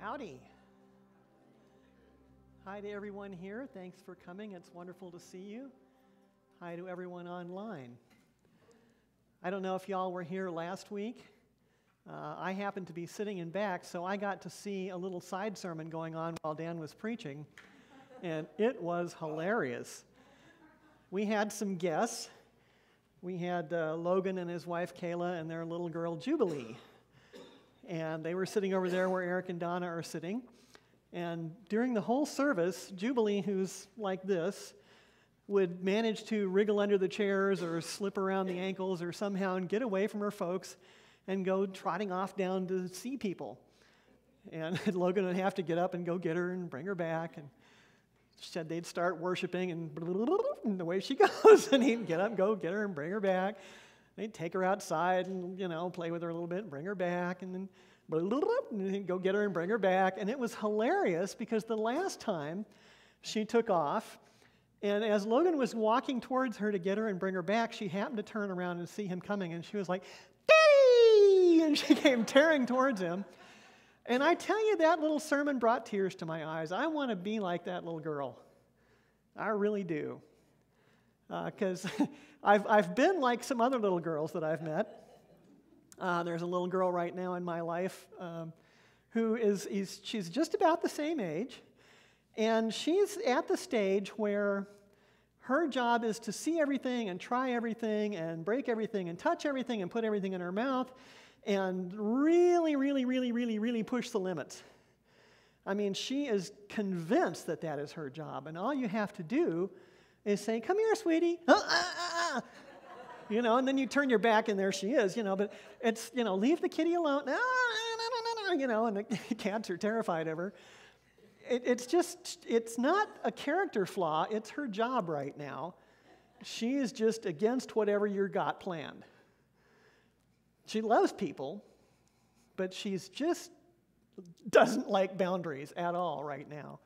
Howdy. Hi to everyone here. Thanks for coming. It's wonderful to see you. Hi to everyone online. I don't know if y'all were here last week. Uh, I happened to be sitting in back, so I got to see a little side sermon going on while Dan was preaching, and it was hilarious. We had some guests. We had uh, Logan and his wife Kayla and their little girl Jubilee. And they were sitting over there where Eric and Donna are sitting. And during the whole service, Jubilee, who's like this, would manage to wriggle under the chairs or slip around the ankles or somehow and get away from her folks and go trotting off down to see people. And Logan would have to get up and go get her and bring her back. And said they'd start worshiping, and, and the way she goes, and he'd get up, go get her, and bring her back. They'd take her outside and you know play with her a little bit, and bring her back, and then go get her and bring her back. And it was hilarious because the last time she took off, and as Logan was walking towards her to get her and bring her back, she happened to turn around and see him coming, and she was like, "Daddy!" And she came tearing towards him. And I tell you, that little sermon brought tears to my eyes. I want to be like that little girl. I really do. Because uh, I've, I've been like some other little girls that I've met. Uh, there's a little girl right now in my life um, who is, is, she's just about the same age. And she's at the stage where her job is to see everything and try everything and break everything and touch everything and put everything in her mouth and really, really, really, really, really push the limits. I mean, she is convinced that that is her job. And all you have to do is say, Come here, sweetie. Uh, uh, uh. you know, and then you turn your back and there she is, you know, but it's, you know, leave the kitty alone. No, no, no, no, no, you know, and the cats are terrified of her. It, it's just, it's not a character flaw, it's her job right now. She is just against whatever you got planned. She loves people, but she's just doesn't like boundaries at all right now.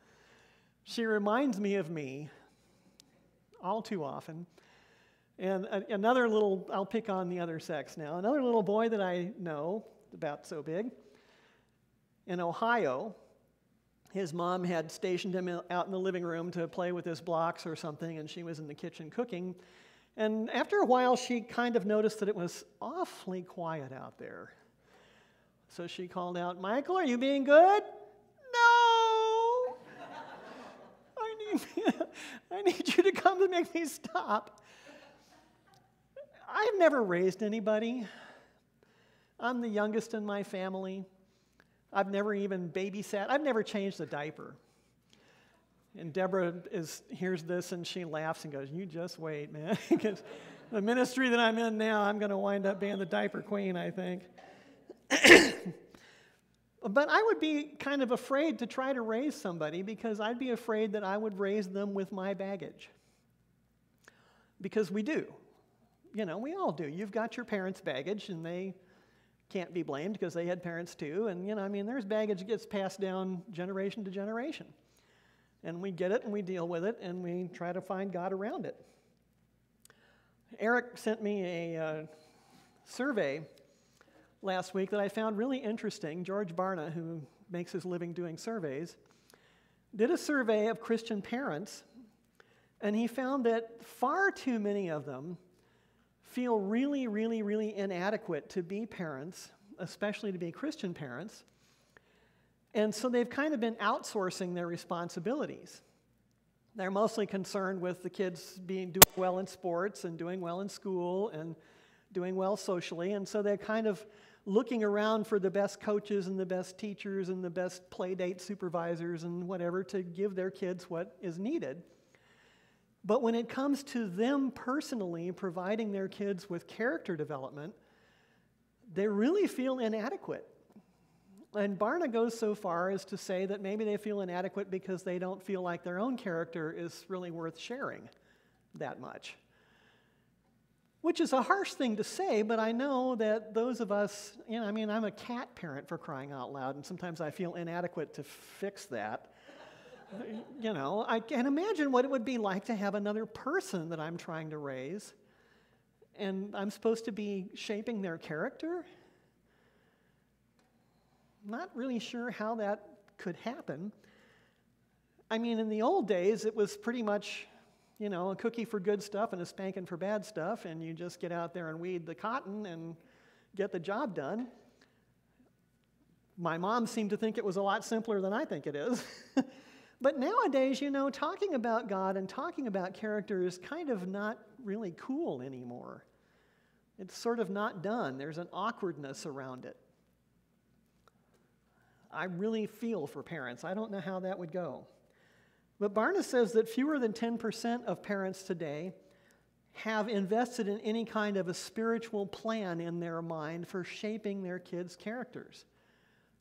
She reminds me of me all too often. And another little, I'll pick on the other sex now. Another little boy that I know, about so big, in Ohio, his mom had stationed him out in the living room to play with his blocks or something, and she was in the kitchen cooking. And after a while, she kind of noticed that it was awfully quiet out there. So she called out, Michael, are you being good? No! I need, I need you to come to make me stop. I've never raised anybody. I'm the youngest in my family. I've never even babysat. I've never changed a diaper. And Deborah is, hears this and she laughs and goes, You just wait, man. because the ministry that I'm in now, I'm going to wind up being the diaper queen, I think. but I would be kind of afraid to try to raise somebody because I'd be afraid that I would raise them with my baggage. Because we do. You know, we all do. You've got your parents' baggage and they can't be blamed because they had parents too. And, you know, I mean, there's baggage that gets passed down generation to generation and we get it and we deal with it and we try to find God around it. Eric sent me a uh, survey last week that I found really interesting. George Barna, who makes his living doing surveys, did a survey of Christian parents, and he found that far too many of them feel really, really, really inadequate to be parents, especially to be Christian parents. And so they've kind of been outsourcing their responsibilities. They're mostly concerned with the kids being doing well in sports and doing well in school and doing well socially. And so they're kind of looking around for the best coaches and the best teachers and the best play date supervisors and whatever to give their kids what is needed. But when it comes to them personally providing their kids with character development, they really feel inadequate. And Barna goes so far as to say that maybe they feel inadequate because they don't feel like their own character is really worth sharing that much. Which is a harsh thing to say, but I know that those of us, you know, I mean, I'm a cat parent for crying out loud, and sometimes I feel inadequate to fix that. You know, I can't imagine what it would be like to have another person that I'm trying to raise, and I'm supposed to be shaping their character not really sure how that could happen. I mean, in the old days, it was pretty much, you know, a cookie for good stuff and a spanking for bad stuff, and you just get out there and weed the cotton and get the job done. My mom seemed to think it was a lot simpler than I think it is. but nowadays, you know, talking about God and talking about character is kind of not really cool anymore. It's sort of not done, there's an awkwardness around it. I really feel for parents. I don't know how that would go. But Barna says that fewer than 10% of parents today have invested in any kind of a spiritual plan in their mind for shaping their kids' characters.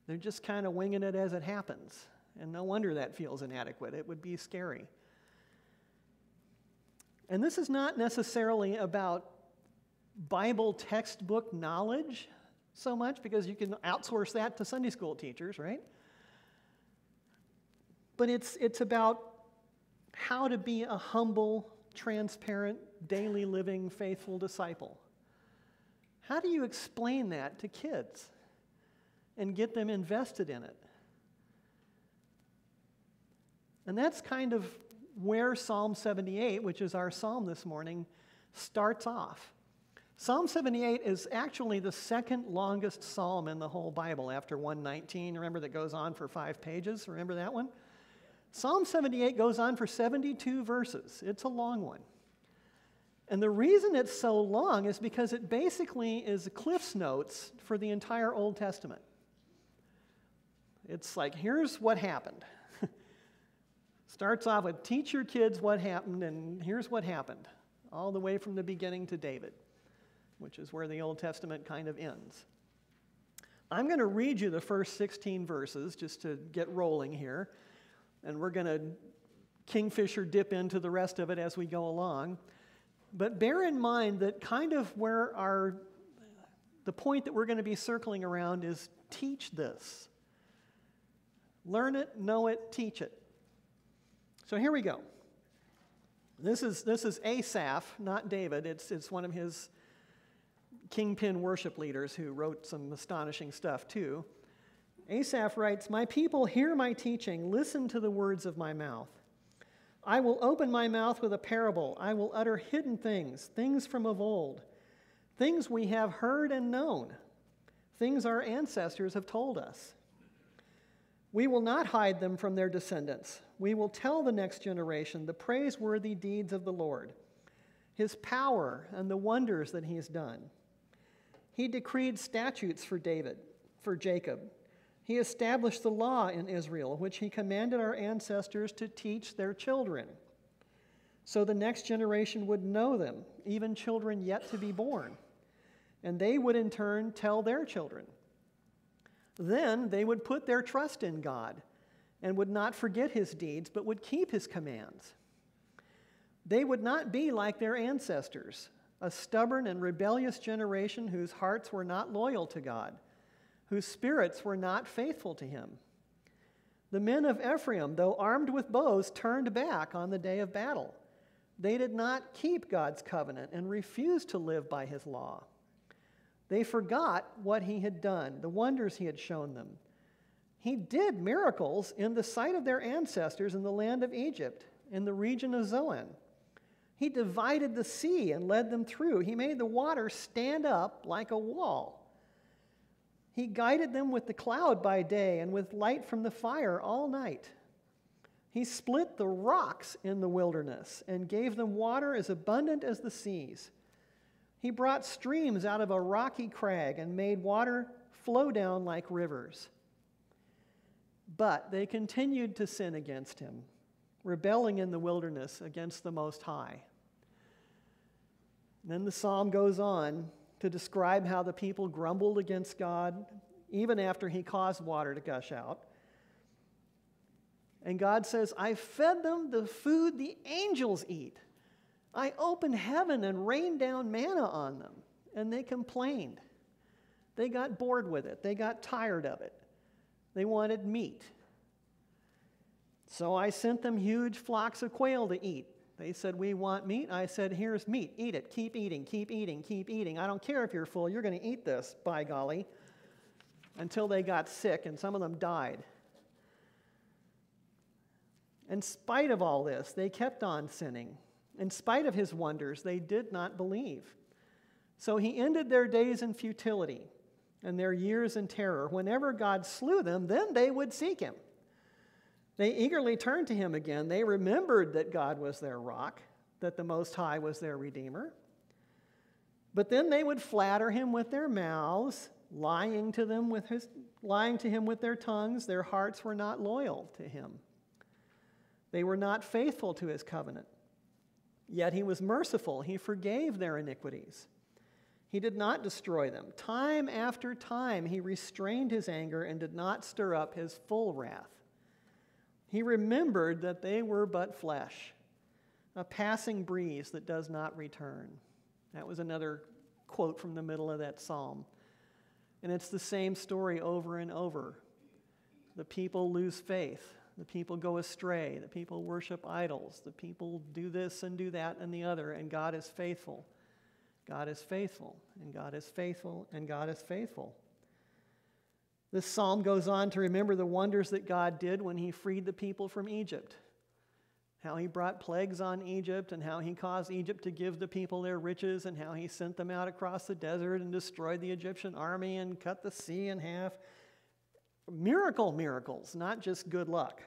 They're just kind of winging it as it happens. And no wonder that feels inadequate. It would be scary. And this is not necessarily about Bible textbook knowledge so much because you can outsource that to Sunday school teachers, right? But it's, it's about how to be a humble, transparent, daily living, faithful disciple. How do you explain that to kids and get them invested in it? And that's kind of where Psalm 78, which is our psalm this morning, starts off. Psalm 78 is actually the second longest psalm in the whole Bible after 119. Remember, that goes on for five pages? Remember that one? Psalm 78 goes on for 72 verses. It's a long one. And the reason it's so long is because it basically is Cliff's Notes for the entire Old Testament. It's like, here's what happened. Starts off with, teach your kids what happened, and here's what happened, all the way from the beginning to David which is where the Old Testament kind of ends. I'm going to read you the first 16 verses just to get rolling here, and we're going to kingfisher dip into the rest of it as we go along. But bear in mind that kind of where our the point that we're going to be circling around is teach this. Learn it, know it, teach it. So here we go. This is, this is Asaph, not David. It's, it's one of his kingpin worship leaders who wrote some astonishing stuff too. Asaph writes, My people, hear my teaching, listen to the words of my mouth. I will open my mouth with a parable. I will utter hidden things, things from of old, things we have heard and known, things our ancestors have told us. We will not hide them from their descendants. We will tell the next generation the praiseworthy deeds of the Lord, his power, and the wonders that he has done. He decreed statutes for David, for Jacob. He established the law in Israel, which he commanded our ancestors to teach their children, so the next generation would know them, even children yet to be born. And they would in turn tell their children. Then they would put their trust in God and would not forget his deeds, but would keep his commands. They would not be like their ancestors a stubborn and rebellious generation whose hearts were not loyal to God, whose spirits were not faithful to Him. The men of Ephraim, though armed with bows, turned back on the day of battle. They did not keep God's covenant and refused to live by His law. They forgot what He had done, the wonders He had shown them. He did miracles in the sight of their ancestors in the land of Egypt, in the region of Zoan he divided the sea and led them through. He made the water stand up like a wall. He guided them with the cloud by day and with light from the fire all night. He split the rocks in the wilderness and gave them water as abundant as the seas. He brought streams out of a rocky crag and made water flow down like rivers. But they continued to sin against him rebelling in the wilderness against the Most High. then the psalm goes on to describe how the people grumbled against God even after he caused water to gush out. And God says, I fed them the food the angels eat. I opened heaven and rained down manna on them. And they complained. They got bored with it. They got tired of it. They wanted meat. So I sent them huge flocks of quail to eat. They said, We want meat. I said, Here's meat. Eat it. Keep eating, keep eating, keep eating. I don't care if you're full. You're going to eat this, by golly. Until they got sick, and some of them died. In spite of all this, they kept on sinning. In spite of his wonders, they did not believe. So he ended their days in futility and their years in terror. Whenever God slew them, then they would seek him. They eagerly turned to him again. They remembered that God was their rock, that the Most High was their Redeemer. But then they would flatter him with their mouths, lying to them with his, lying to him with their tongues. Their hearts were not loyal to him. They were not faithful to his covenant. Yet he was merciful. He forgave their iniquities. He did not destroy them. Time after time, he restrained his anger and did not stir up his full wrath. He remembered that they were but flesh, a passing breeze that does not return. That was another quote from the middle of that psalm. And it's the same story over and over. The people lose faith. The people go astray. The people worship idols. The people do this and do that and the other. And God is faithful. God is faithful. And God is faithful. And God is faithful. This psalm goes on to remember the wonders that God did when he freed the people from Egypt how he brought plagues on Egypt, and how he caused Egypt to give the people their riches, and how he sent them out across the desert and destroyed the Egyptian army and cut the sea in half. Miracle miracles, not just good luck.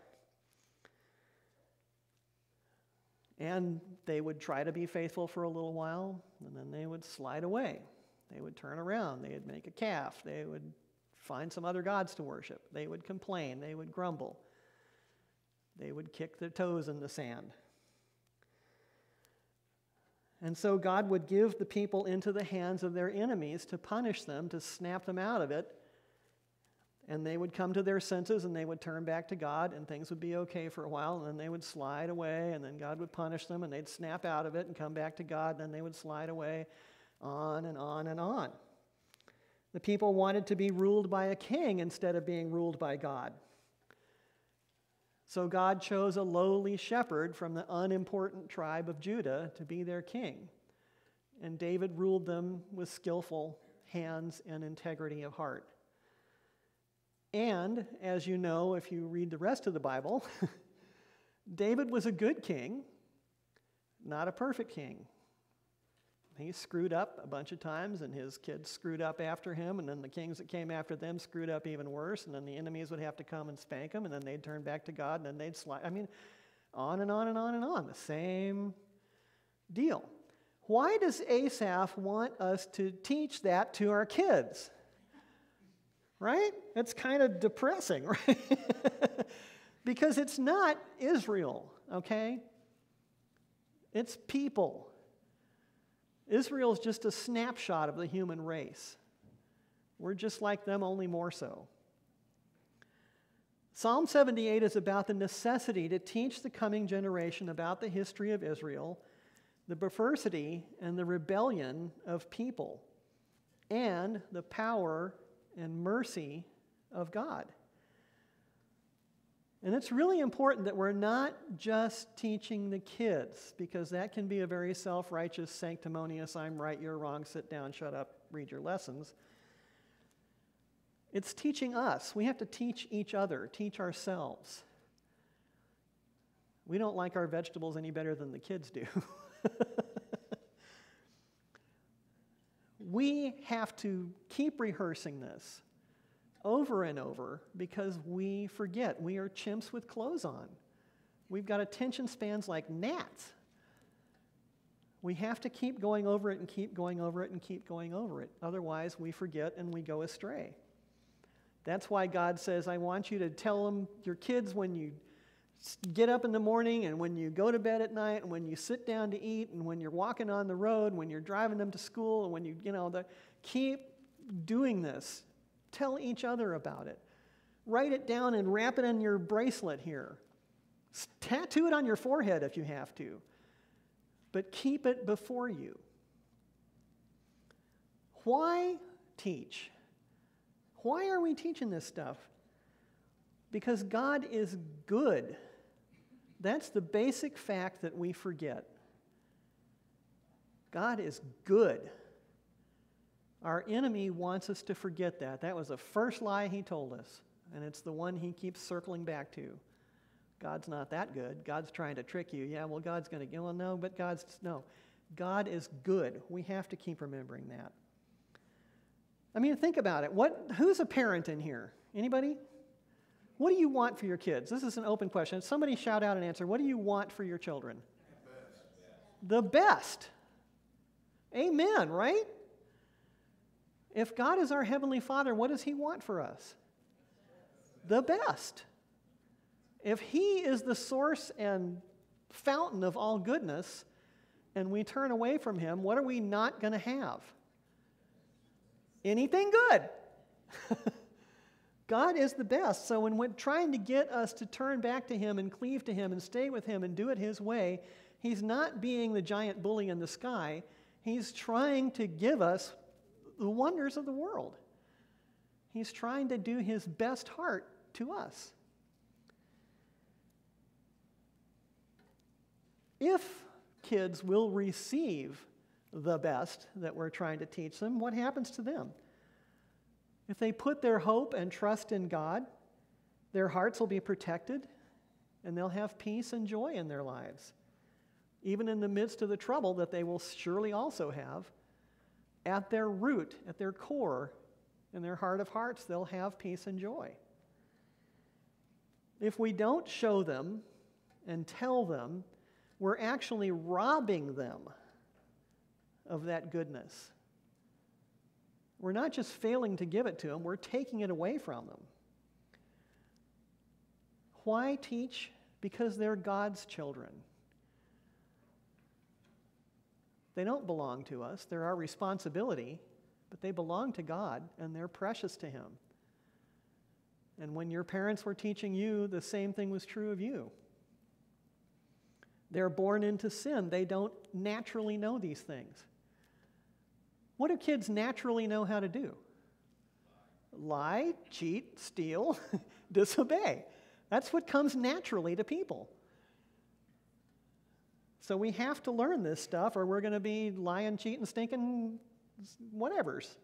And they would try to be faithful for a little while, and then they would slide away. They would turn around. They would make a calf. They would find some other gods to worship. They would complain. They would grumble. They would kick their toes in the sand. And so God would give the people into the hands of their enemies to punish them, to snap them out of it. And they would come to their senses and they would turn back to God, and things would be okay for a while. And then they would slide away, and then God would punish them, and they'd snap out of it and come back to God. And then they would slide away, on and on and on. The people wanted to be ruled by a king instead of being ruled by God. So God chose a lowly shepherd from the unimportant tribe of Judah to be their king. And David ruled them with skillful hands and integrity of heart. And, as you know, if you read the rest of the Bible, David was a good king, not a perfect king. He screwed up a bunch of times, and his kids screwed up after him, and then the kings that came after them screwed up even worse, and then the enemies would have to come and spank him, and then they'd turn back to God, and then they'd slide. I mean, on and on and on and on. The same deal. Why does Asaph want us to teach that to our kids? Right? It's kind of depressing, right? because it's not Israel, okay? It's people. Israel is just a snapshot of the human race. We're just like them, only more so. Psalm 78 is about the necessity to teach the coming generation about the history of Israel, the perversity and the rebellion of people, and the power and mercy of God. And it's really important that we're not just teaching the kids, because that can be a very self righteous, sanctimonious, I'm right, you're wrong, sit down, shut up, read your lessons. It's teaching us. We have to teach each other, teach ourselves. We don't like our vegetables any better than the kids do. we have to keep rehearsing this over and over because we forget. We are chimps with clothes on. We've got attention spans like gnats. We have to keep going over it and keep going over it and keep going over it. Otherwise, we forget and we go astray. That's why God says, I want you to tell them, your kids, when you get up in the morning and when you go to bed at night and when you sit down to eat and when you're walking on the road, when you're driving them to school and when you, you know, the, keep doing this Tell each other about it. Write it down and wrap it in your bracelet here. Tattoo it on your forehead if you have to. But keep it before you. Why teach? Why are we teaching this stuff? Because God is good. That's the basic fact that we forget. God is good. Our enemy wants us to forget that. That was the first lie he told us, and it's the one he keeps circling back to. God's not that good. God's trying to trick you. Yeah, well, God's going to, well, no, but God's, no. God is good. We have to keep remembering that. I mean, think about it. What, who's a parent in here? Anybody? What do you want for your kids? This is an open question. Somebody shout out an answer. What do you want for your children? The best. The best. Amen, right? If God is our Heavenly Father, what does He want for us? The best. If He is the source and fountain of all goodness, and we turn away from Him, what are we not going to have? Anything good. God is the best. So, when we're trying to get us to turn back to Him and cleave to Him and stay with Him and do it His way, He's not being the giant bully in the sky. He's trying to give us the wonders of the world. He's trying to do His best heart to us. If kids will receive the best that we're trying to teach them, what happens to them? If they put their hope and trust in God, their hearts will be protected and they'll have peace and joy in their lives. Even in the midst of the trouble that they will surely also have, at their root, at their core, in their heart of hearts, they'll have peace and joy. If we don't show them and tell them, we're actually robbing them of that goodness. We're not just failing to give it to them, we're taking it away from them. Why teach? Because they're God's children. They don't belong to us, they're our responsibility, but they belong to God and they're precious to Him. And when your parents were teaching you, the same thing was true of you. They're born into sin. They don't naturally know these things. What do kids naturally know how to do? Lie, cheat, steal, disobey. That's what comes naturally to people. So we have to learn this stuff or we're going to be lying, cheating, stinking whatevers.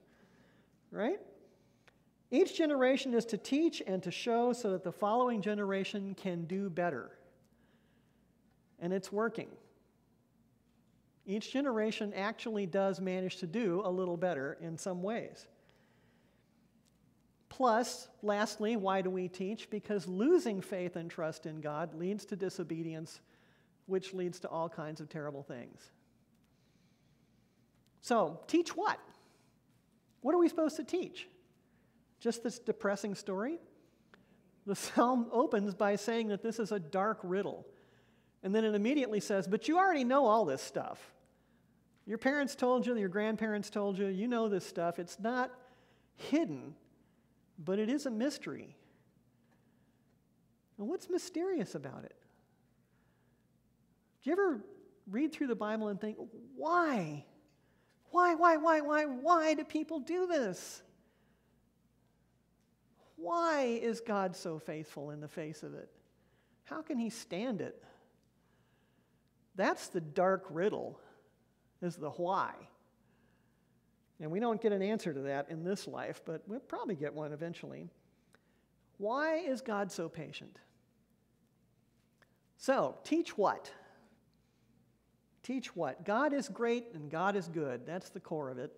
Right? Each generation is to teach and to show so that the following generation can do better. And it's working. Each generation actually does manage to do a little better in some ways. Plus, lastly, why do we teach? Because losing faith and trust in God leads to disobedience, which leads to all kinds of terrible things. So, teach what? What are we supposed to teach? Just this depressing story? The psalm opens by saying that this is a dark riddle. And then it immediately says, But you already know all this stuff. Your parents told you, your grandparents told you, you know this stuff. It's not hidden, but it is a mystery. And what's mysterious about it? Do you ever read through the Bible and think, why? Why, why, why, why, why do people do this? Why is God so faithful in the face of it? How can he stand it? That's the dark riddle is the why. And we don't get an answer to that in this life, but we'll probably get one eventually. Why is God so patient? So, teach what? Teach what? God is great and God is good. That's the core of it.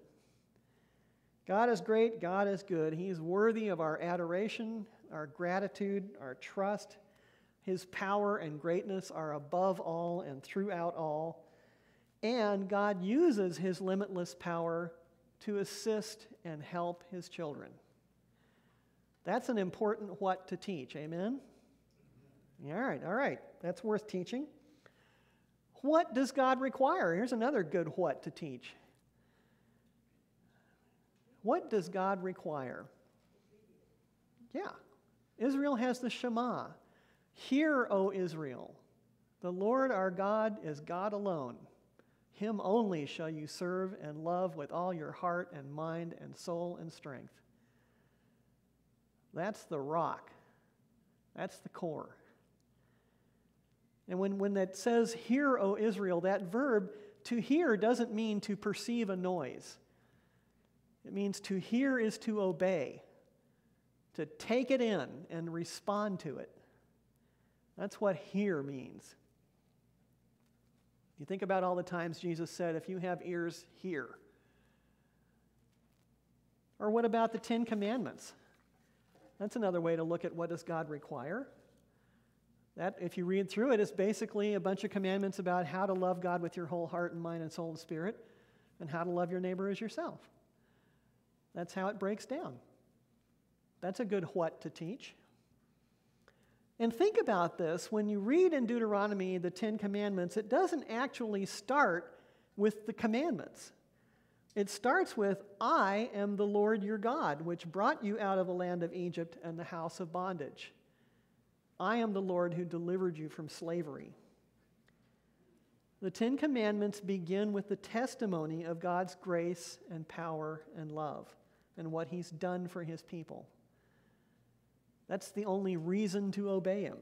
God is great, God is good. He is worthy of our adoration, our gratitude, our trust. His power and greatness are above all and throughout all. And God uses his limitless power to assist and help his children. That's an important what to teach. Amen? All right, all right. That's worth teaching. What does God require? Here's another good what to teach. What does God require? Yeah. Israel has the Shema. Hear, O Israel, the Lord our God is God alone. Him only shall you serve and love with all your heart and mind and soul and strength. That's the rock. That's the core. And when, when that says, Hear, O Israel, that verb, to hear, doesn't mean to perceive a noise. It means to hear is to obey, to take it in and respond to it. That's what hear means. You think about all the times Jesus said, if you have ears, hear. Or what about the Ten Commandments? That's another way to look at what does God require. That, if you read through it, is basically a bunch of commandments about how to love God with your whole heart and mind and soul and spirit, and how to love your neighbor as yourself. That's how it breaks down. That's a good what to teach. And think about this when you read in Deuteronomy the Ten Commandments, it doesn't actually start with the commandments. It starts with, I am the Lord your God, which brought you out of the land of Egypt and the house of bondage. I am the Lord who delivered you from slavery. The Ten Commandments begin with the testimony of God's grace and power and love and what He's done for His people. That's the only reason to obey Him.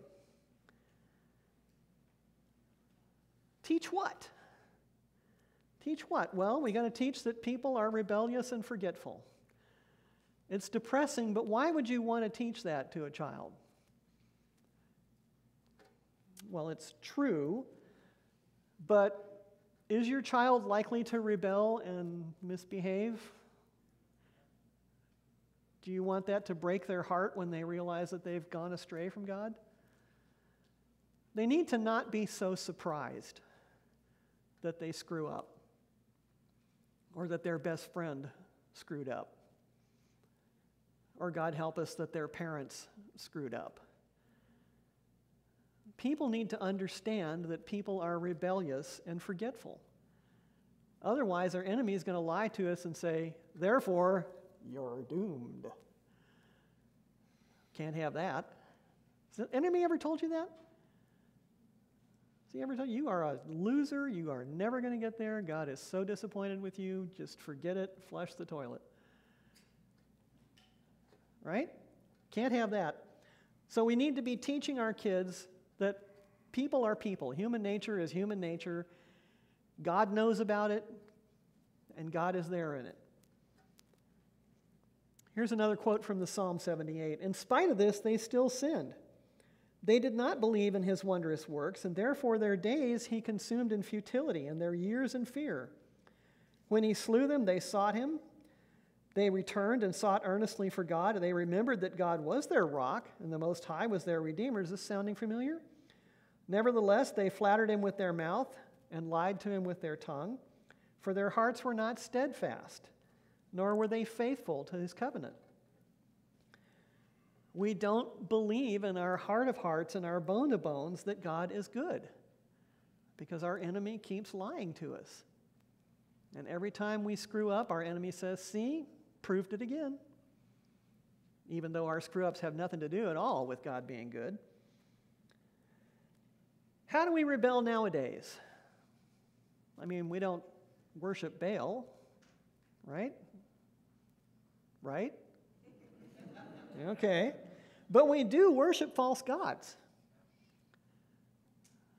Teach what? Teach what? Well, we got to teach that people are rebellious and forgetful. It's depressing, but why would you want to teach that to a child? Well, it's true, but is your child likely to rebel and misbehave? Do you want that to break their heart when they realize that they've gone astray from God? They need to not be so surprised that they screw up or that their best friend screwed up or God help us that their parents screwed up. People need to understand that people are rebellious and forgetful. Otherwise, our enemy is going to lie to us and say, therefore, you're doomed. Can't have that. Has the enemy ever told you that? Has he ever told you you are a loser? You are never going to get there. God is so disappointed with you. Just forget it. Flush the toilet. Right? Can't have that. So we need to be teaching our kids that people are people. Human nature is human nature. God knows about it, and God is there in it. Here's another quote from the Psalm 78 In spite of this, they still sinned. They did not believe in his wondrous works, and therefore their days he consumed in futility, and their years in fear. When he slew them, they sought him. They returned and sought earnestly for God, and they remembered that God was their rock, and the Most High was their Redeemer. Is this sounding familiar? Nevertheless, they flattered him with their mouth and lied to him with their tongue, for their hearts were not steadfast nor were they faithful to his covenant. We don't believe in our heart of hearts and our bone of bones that God is good because our enemy keeps lying to us. And every time we screw up, our enemy says, See, proved it again. Even though our screw ups have nothing to do at all with God being good. How do we rebel nowadays? I mean, we don't worship Baal, right? Right? Okay. But we do worship false gods.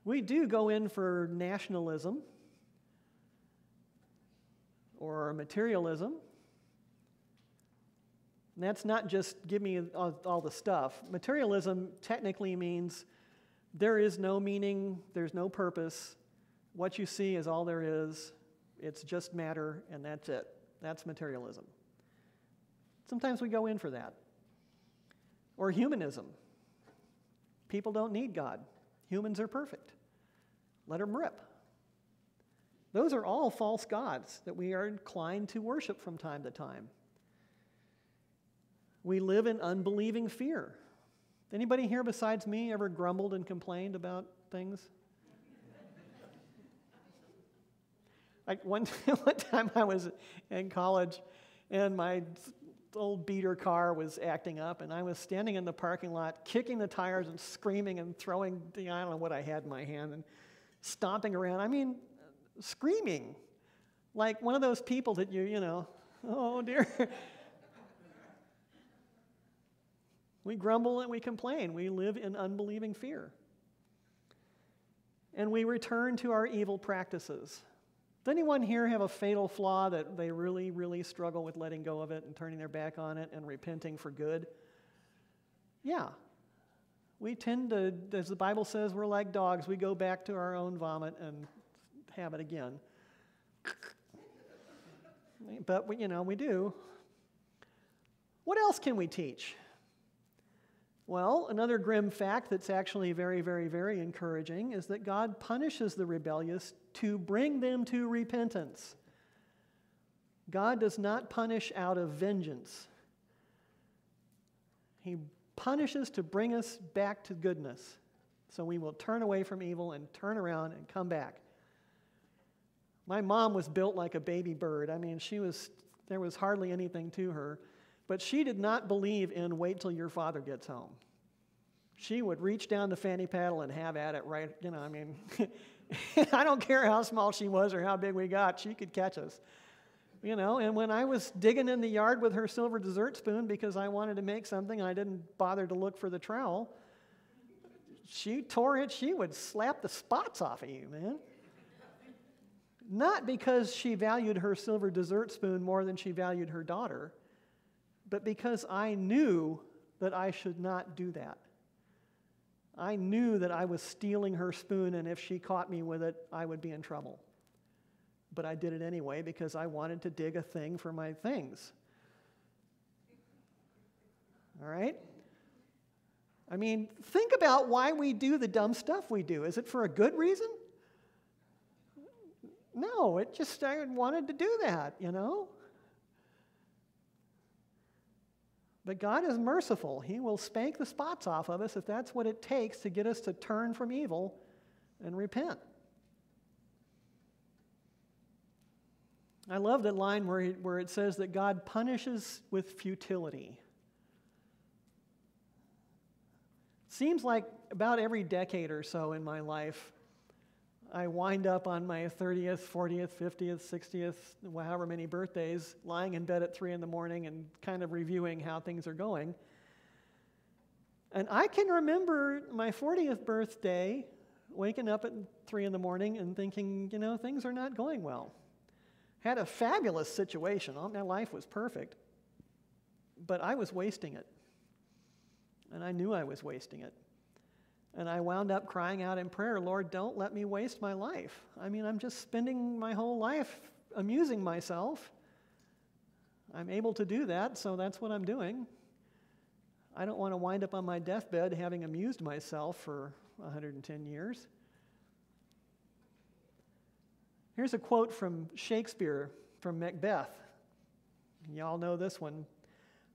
We do go in for nationalism or materialism. And that's not just give me all, the stuff. Materialism technically means there is no meaning, there's no purpose. What you see is all there is. It's just matter, and that's it. That's materialism. Sometimes we go in for that. Or humanism. People don't need God. Humans are perfect. Let them rip. Those are all false gods that we are inclined to worship from time to time. We live in unbelieving fear. Anybody here besides me ever grumbled and complained about things? like one, one time I was in college and my old beater car was acting up, and I was standing in the parking lot, kicking the tires and screaming and throwing, the, I don't know what I had in my hand, and stomping around. I mean, screaming. Like one of those people that you, you know, oh dear. we grumble and we complain. We live in unbelieving fear. And we return to our evil practices. Does anyone here have a fatal flaw that they really, really struggle with letting go of it and turning their back on it and repenting for good? Yeah. We tend to, as the Bible says, we're like dogs. We go back to our own vomit and have it again. But, we, you know, we do. What else can we teach? Well, another grim fact that's actually very, very, very encouraging is that God punishes the rebellious to bring them to repentance. God does not punish out of vengeance, He punishes to bring us back to goodness. So we will turn away from evil and turn around and come back. My mom was built like a baby bird. I mean, she was, there was hardly anything to her. But she did not believe in wait till your father gets home. She would reach down the fanny paddle and have at it right, you know, I mean, I don't care how small she was or how big we got, she could catch us. You know, and when I was digging in the yard with her silver dessert spoon because I wanted to make something I didn't bother to look for the trowel, she tore it, she would slap the spots off of you, man. Not because she valued her silver dessert spoon more than she valued her daughter but because I knew that I should not do that. I knew that I was stealing her spoon, and if she caught me with it, I would be in trouble. But I did it anyway because I wanted to dig a thing for my things. All right? I mean, think about why we do the dumb stuff we do. Is it for a good reason? No, it just, I wanted to do that, you know? But God is merciful. He will spank the spots off of us if that's what it takes to get us to turn from evil and repent. I love that line where, he, where it says that God punishes with futility. Seems like about every decade or so in my life, I wind up on my 30th, 40th, 50th, 60th, however many birthdays, lying in bed at 3 in the morning and kind of reviewing how things are going. And I can remember my 40th birthday waking up at 3 in the morning and thinking, you know, things are not going well. Had a fabulous situation. All My life was perfect. But I was wasting it. And I knew I was wasting it. And I wound up crying out in prayer, Lord, don't let me waste my life. I mean, I'm just spending my whole life amusing myself. I'm able to do that, so that's what I'm doing. I don't want to wind up on my deathbed having amused myself for 110 years. Here's a quote from Shakespeare from Macbeth. Y'all know this one.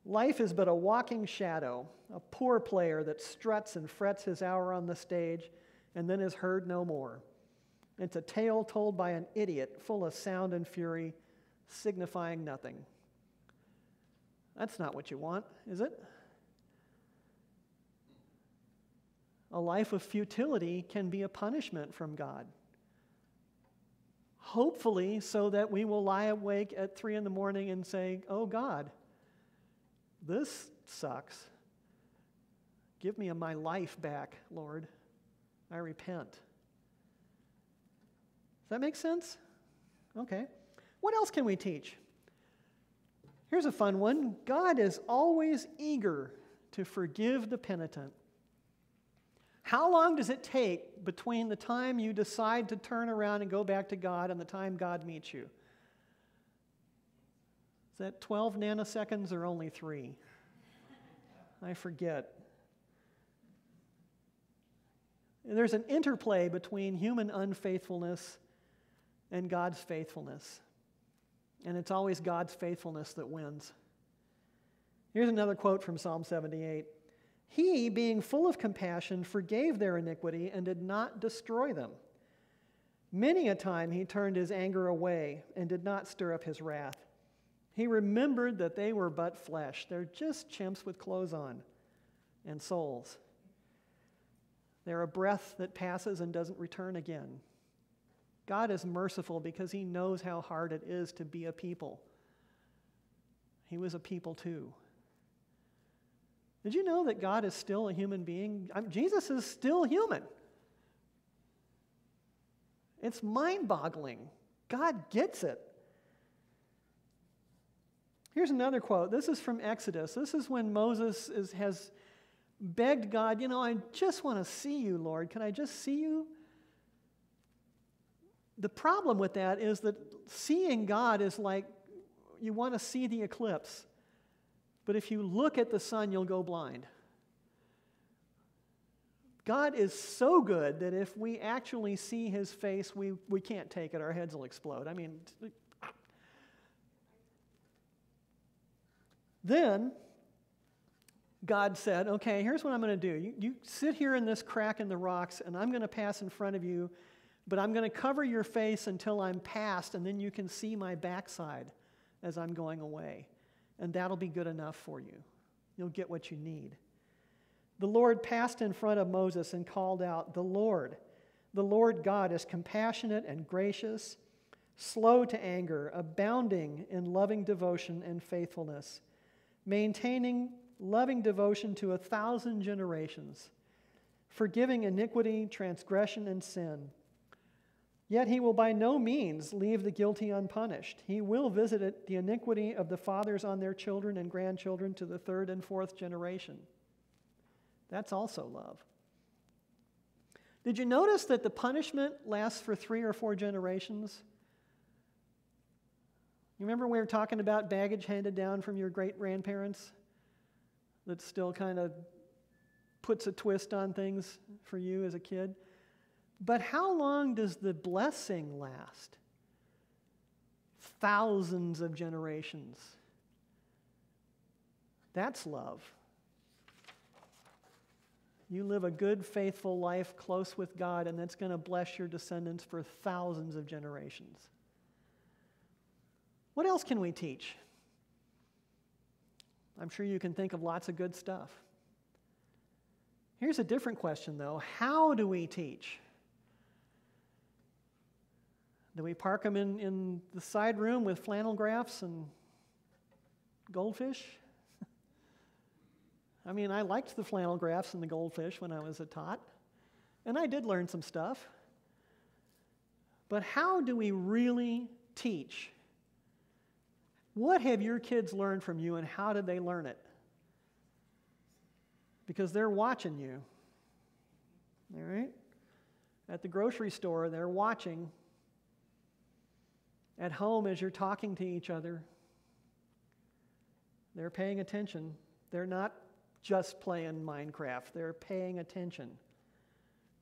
Life is but a walking shadow, a poor player that struts and frets his hour on the stage and then is heard no more. It's a tale told by an idiot, full of sound and fury, signifying nothing. That's not what you want, is it? A life of futility can be a punishment from God. Hopefully, so that we will lie awake at three in the morning and say, Oh God, this sucks. Give me my life back, Lord. I repent. Does that make sense? Okay. What else can we teach? Here's a fun one God is always eager to forgive the penitent. How long does it take between the time you decide to turn around and go back to God and the time God meets you? That 12 nanoseconds or only three? I forget. And There's an interplay between human unfaithfulness and God's faithfulness. And it's always God's faithfulness that wins. Here's another quote from Psalm 78 He, being full of compassion, forgave their iniquity and did not destroy them. Many a time he turned his anger away and did not stir up his wrath. He remembered that they were but flesh. They're just chimps with clothes on and souls. They're a breath that passes and doesn't return again. God is merciful because he knows how hard it is to be a people. He was a people too. Did you know that God is still a human being? I Jesus is still human. It's mind boggling. God gets it. Here's another quote. This is from Exodus. This is when Moses is, has begged God, you know, I just want to see you, Lord. Can I just see you? The problem with that is that seeing God is like you want to see the eclipse, but if you look at the sun, you'll go blind. God is so good that if we actually see his face, we, we can't take it. Our heads will explode. I mean, then God said, Okay, here's what I'm going to do. You, you sit here in this crack in the rocks, and I'm going to pass in front of you, but I'm going to cover your face until I'm past, and then you can see my backside as I'm going away. And that'll be good enough for you. You'll get what you need. The Lord passed in front of Moses and called out, The Lord, the Lord God is compassionate and gracious, slow to anger, abounding in loving devotion and faithfulness, maintaining loving devotion to a thousand generations, forgiving iniquity, transgression, and sin. Yet he will by no means leave the guilty unpunished. He will visit the iniquity of the fathers on their children and grandchildren to the third and fourth generation. That's also love. Did you notice that the punishment lasts for three or four generations? You remember we were talking about baggage handed down from your great grandparents? that still kind of puts a twist on things for you as a kid. But how long does the blessing last? Thousands of generations. That's love. You live a good, faithful life close with God, and that's going to bless your descendants for thousands of generations. What else can we teach? I'm sure you can think of lots of good stuff. Here's a different question, though How do we teach? Do we park them in, in the side room with flannel graphs and goldfish? I mean, I liked the flannel graphs and the goldfish when I was a tot, and I did learn some stuff. But how do we really teach? What have your kids learned from you and how did they learn it? Because they're watching you. All right? At the grocery store, they're watching. At home, as you're talking to each other, they're paying attention. They're not just playing Minecraft, they're paying attention.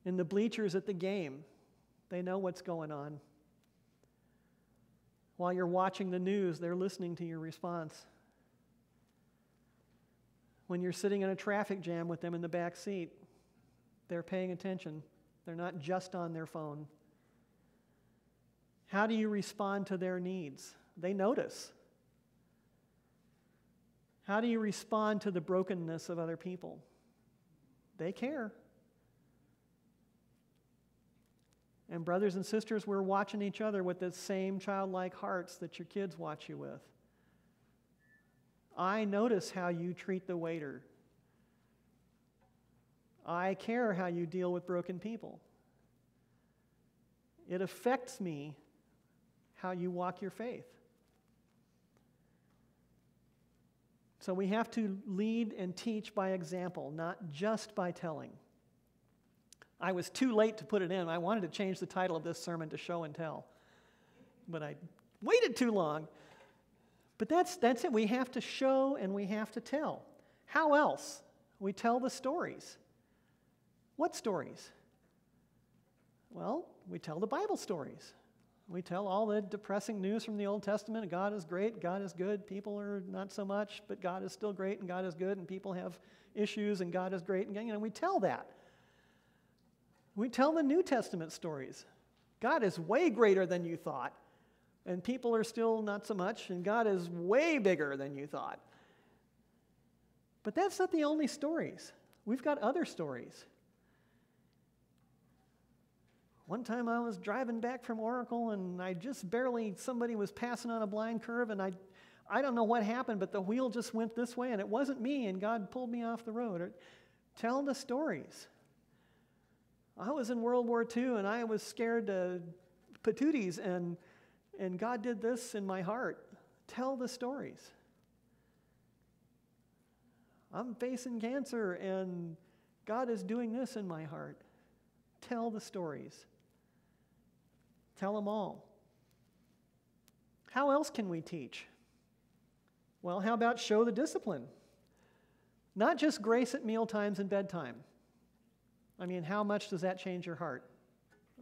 In the bleachers at the game, they know what's going on. While you're watching the news, they're listening to your response. When you're sitting in a traffic jam with them in the back seat, they're paying attention. They're not just on their phone. How do you respond to their needs? They notice. How do you respond to the brokenness of other people? They care. And, brothers and sisters, we're watching each other with the same childlike hearts that your kids watch you with. I notice how you treat the waiter. I care how you deal with broken people. It affects me how you walk your faith. So we have to lead and teach by example, not just by telling. I was too late to put it in. I wanted to change the title of this sermon to Show and Tell, but I waited too long. But that's, that's it. We have to show and we have to tell. How else? We tell the stories. What stories? Well, we tell the Bible stories. We tell all the depressing news from the Old Testament. God is great, God is good, people are not so much, but God is still great and God is good, and people have issues and God is great. And you know, we tell that. We tell the New Testament stories. God is way greater than you thought, and people are still not so much, and God is way bigger than you thought. But that's not the only stories. We've got other stories. One time I was driving back from Oracle and I just barely, somebody was passing on a blind curve and I, I don't know what happened, but the wheel just went this way and it wasn't me and God pulled me off the road. Tell the stories. I was in World War II and I was scared to patooties, and, and God did this in my heart. Tell the stories. I'm facing cancer and God is doing this in my heart. Tell the stories. Tell them all. How else can we teach? Well, how about show the discipline? Not just grace at meal times and bedtime. I mean, how much does that change your heart?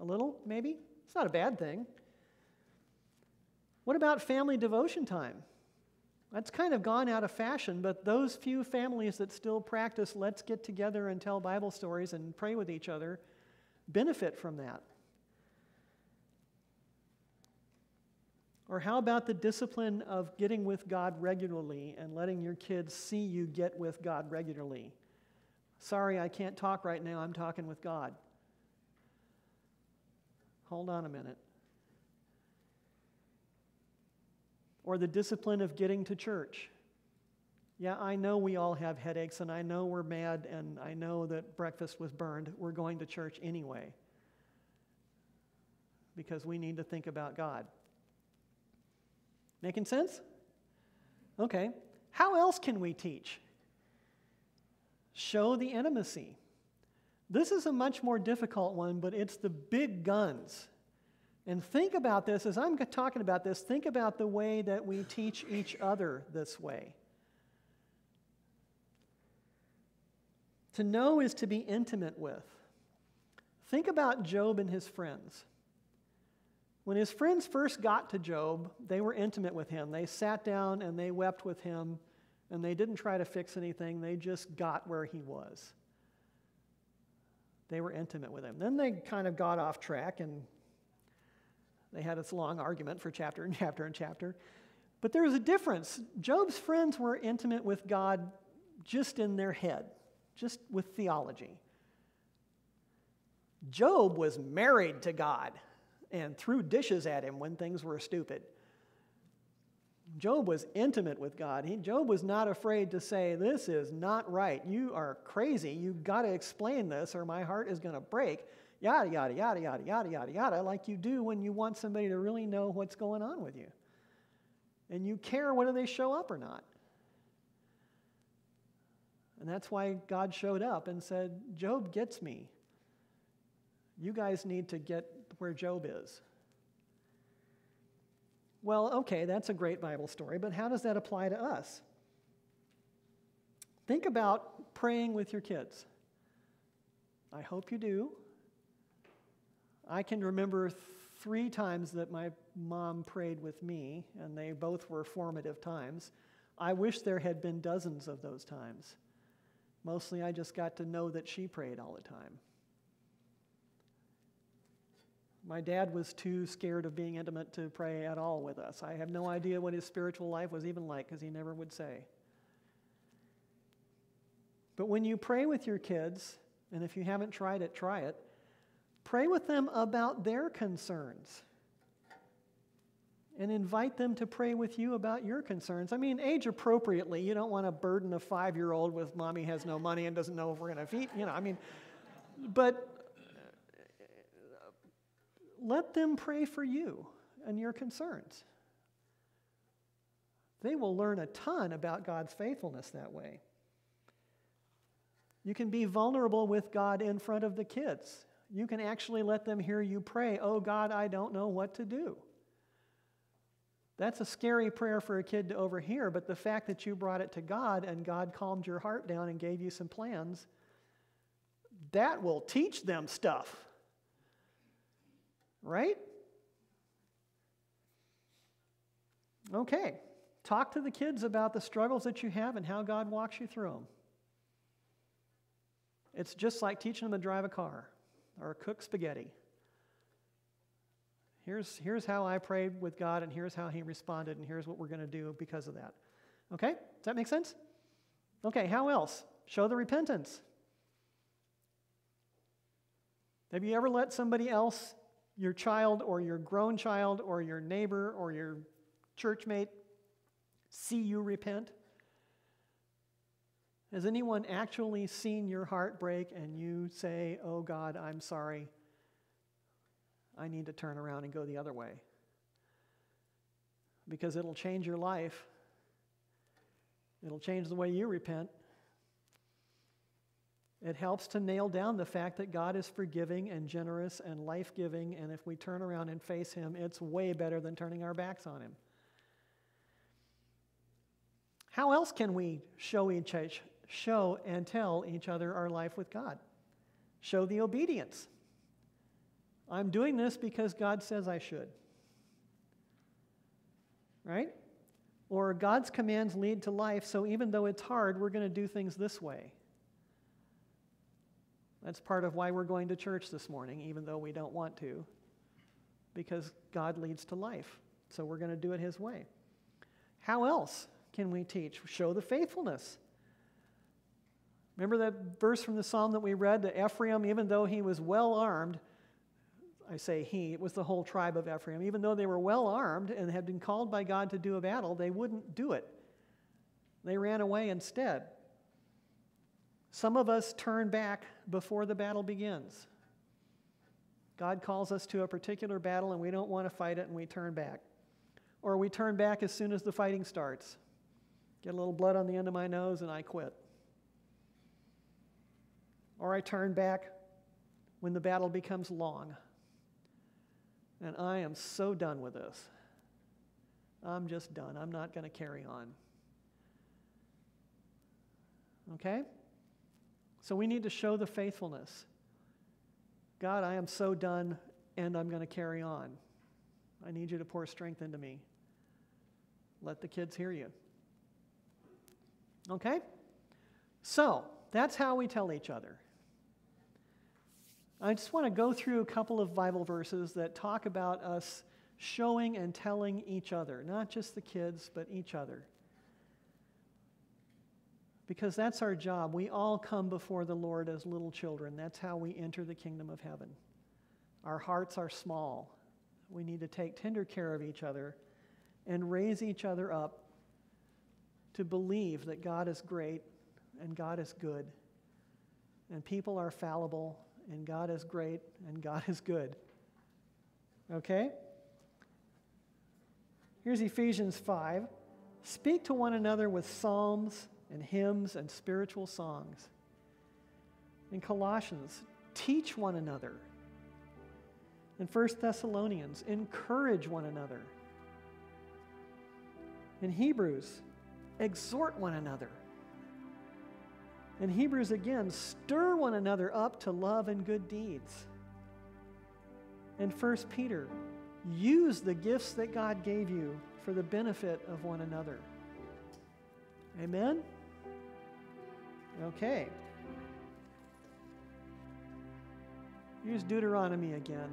A little, maybe? It's not a bad thing. What about family devotion time? That's kind of gone out of fashion, but those few families that still practice let's get together and tell Bible stories and pray with each other benefit from that. Or how about the discipline of getting with God regularly and letting your kids see you get with God regularly? Sorry, I can't talk right now. I'm talking with God. Hold on a minute. Or the discipline of getting to church. Yeah, I know we all have headaches, and I know we're mad, and I know that breakfast was burned. We're going to church anyway because we need to think about God. Making sense? Okay. How else can we teach? Show the intimacy. This is a much more difficult one, but it's the big guns. And think about this as I'm talking about this, think about the way that we teach each other this way. To know is to be intimate with. Think about Job and his friends. When his friends first got to Job, they were intimate with him. They sat down and they wept with him, and they didn't try to fix anything. They just got where he was. They were intimate with him. Then they kind of got off track and they had this long argument for chapter and chapter and chapter. But there was a difference. Job's friends were intimate with God just in their head, just with theology. Job was married to God and threw dishes at him when things were stupid. Job was intimate with God. He, Job was not afraid to say, This is not right. You are crazy. You've got to explain this, or my heart is going to break. Yada, yada, yada, yada, yada, yada, yada, like you do when you want somebody to really know what's going on with you. And you care whether they show up or not. And that's why God showed up and said, Job gets me. You guys need to get where Job is. Well, okay, that's a great Bible story, but how does that apply to us? Think about praying with your kids. I hope you do. I can remember three times that my mom prayed with me, and they both were formative times. I wish there had been dozens of those times. Mostly I just got to know that she prayed all the time. My dad was too scared of being intimate to pray at all with us. I have no idea what his spiritual life was even like because he never would say. But when you pray with your kids, and if you haven't tried it, try it, pray with them about their concerns and invite them to pray with you about your concerns. I mean, age appropriately. You don't want to burden a five year old with mommy has no money and doesn't know if we're going to feed, you know, I mean, but let them pray for you and your concerns. They will learn a ton about God's faithfulness that way. You can be vulnerable with God in front of the kids. You can actually let them hear you pray, Oh God, I don't know what to do. That's a scary prayer for a kid to overhear, but the fact that you brought it to God and God calmed your heart down and gave you some plans, that will teach them stuff. Right? Okay. Talk to the kids about the struggles that you have and how God walks you through them. It's just like teaching them to drive a car or cook spaghetti. Here's, here's how I prayed with God, and here's how He responded, and here's what we're going to do because of that. Okay? Does that make sense? Okay, how else? Show the repentance. Have you ever let somebody else your child or your grown child or your neighbor or your churchmate see you repent? Has anyone actually seen your heart break and you say, Oh God, I'm sorry. I need to turn around and go the other way? Because it'll change your life. It'll change the way you repent. It helps to nail down the fact that God is forgiving and generous and life giving, and if we turn around and face Him, it's way better than turning our backs on Him. How else can we show, each, show and tell each other our life with God? Show the obedience. I'm doing this because God says I should. Right? Or God's commands lead to life, so even though it's hard, we're going to do things this way. That's part of why we're going to church this morning, even though we don't want to, because God leads to life. So we're going to do it His way. How else can we teach? Show the faithfulness. Remember that verse from the psalm that we read that Ephraim, even though he was well armed, I say he, it was the whole tribe of Ephraim, even though they were well armed and had been called by God to do a battle, they wouldn't do it. They ran away instead. Some of us turn back before the battle begins. God calls us to a particular battle and we don't want to fight it and we turn back. Or we turn back as soon as the fighting starts. Get a little blood on the end of my nose and I quit. Or I turn back when the battle becomes long. And I am so done with this. I'm just done. I'm not going to carry on. Okay? So we need to show the faithfulness. God, I am so done and I'm going to carry on. I need you to pour strength into me. Let the kids hear you. Okay? So, that's how we tell each other. I just want to go through a couple of Bible verses that talk about us showing and telling each other, not just the kids, but each other because that's our job. We all come before the Lord as little children. That's how we enter the kingdom of heaven. Our hearts are small. We need to take tender care of each other and raise each other up to believe that God is great and God is good. And people are fallible and God is great and God is good. Okay? Here's Ephesians 5. Speak to one another with psalms and hymns and spiritual songs. In Colossians, teach one another. In 1 Thessalonians, encourage one another. In Hebrews, exhort one another. In Hebrews again, stir one another up to love and good deeds. In 1 Peter, use the gifts that God gave you for the benefit of one another. Amen? Okay. Here's Deuteronomy again.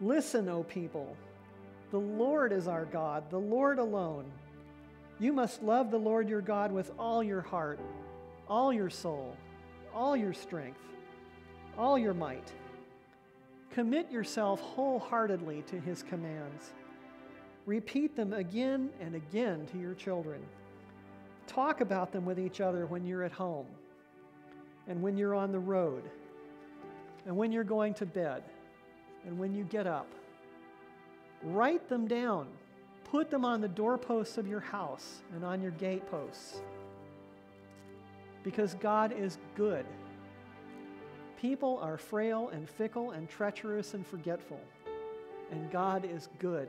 Listen, O people. The Lord is our God, the Lord alone. You must love the Lord your God with all your heart, all your soul, all your strength, all your might. Commit yourself wholeheartedly to his commands. Repeat them again and again to your children Talk about them with each other when you're at home and when you're on the road and when you're going to bed and when you get up. Write them down. Put them on the doorposts of your house and on your gateposts. Because God is good. People are frail and fickle and treacherous and forgetful, and God is good.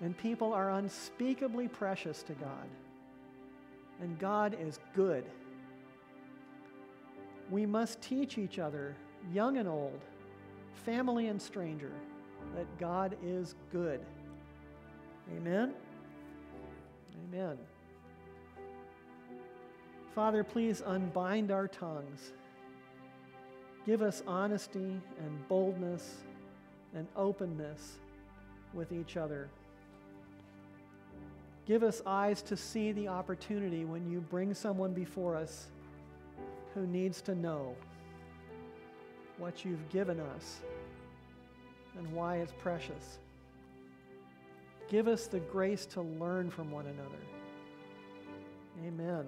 And people are unspeakably precious to God and God is good. We must teach each other, young and old, family and stranger, that God is good. Amen? Amen. Father, please unbind our tongues. Give us honesty and boldness and openness with each other. Give us eyes to see the opportunity when you bring someone before us who needs to know what you've given us and why it's precious. Give us the grace to learn from one another. Amen.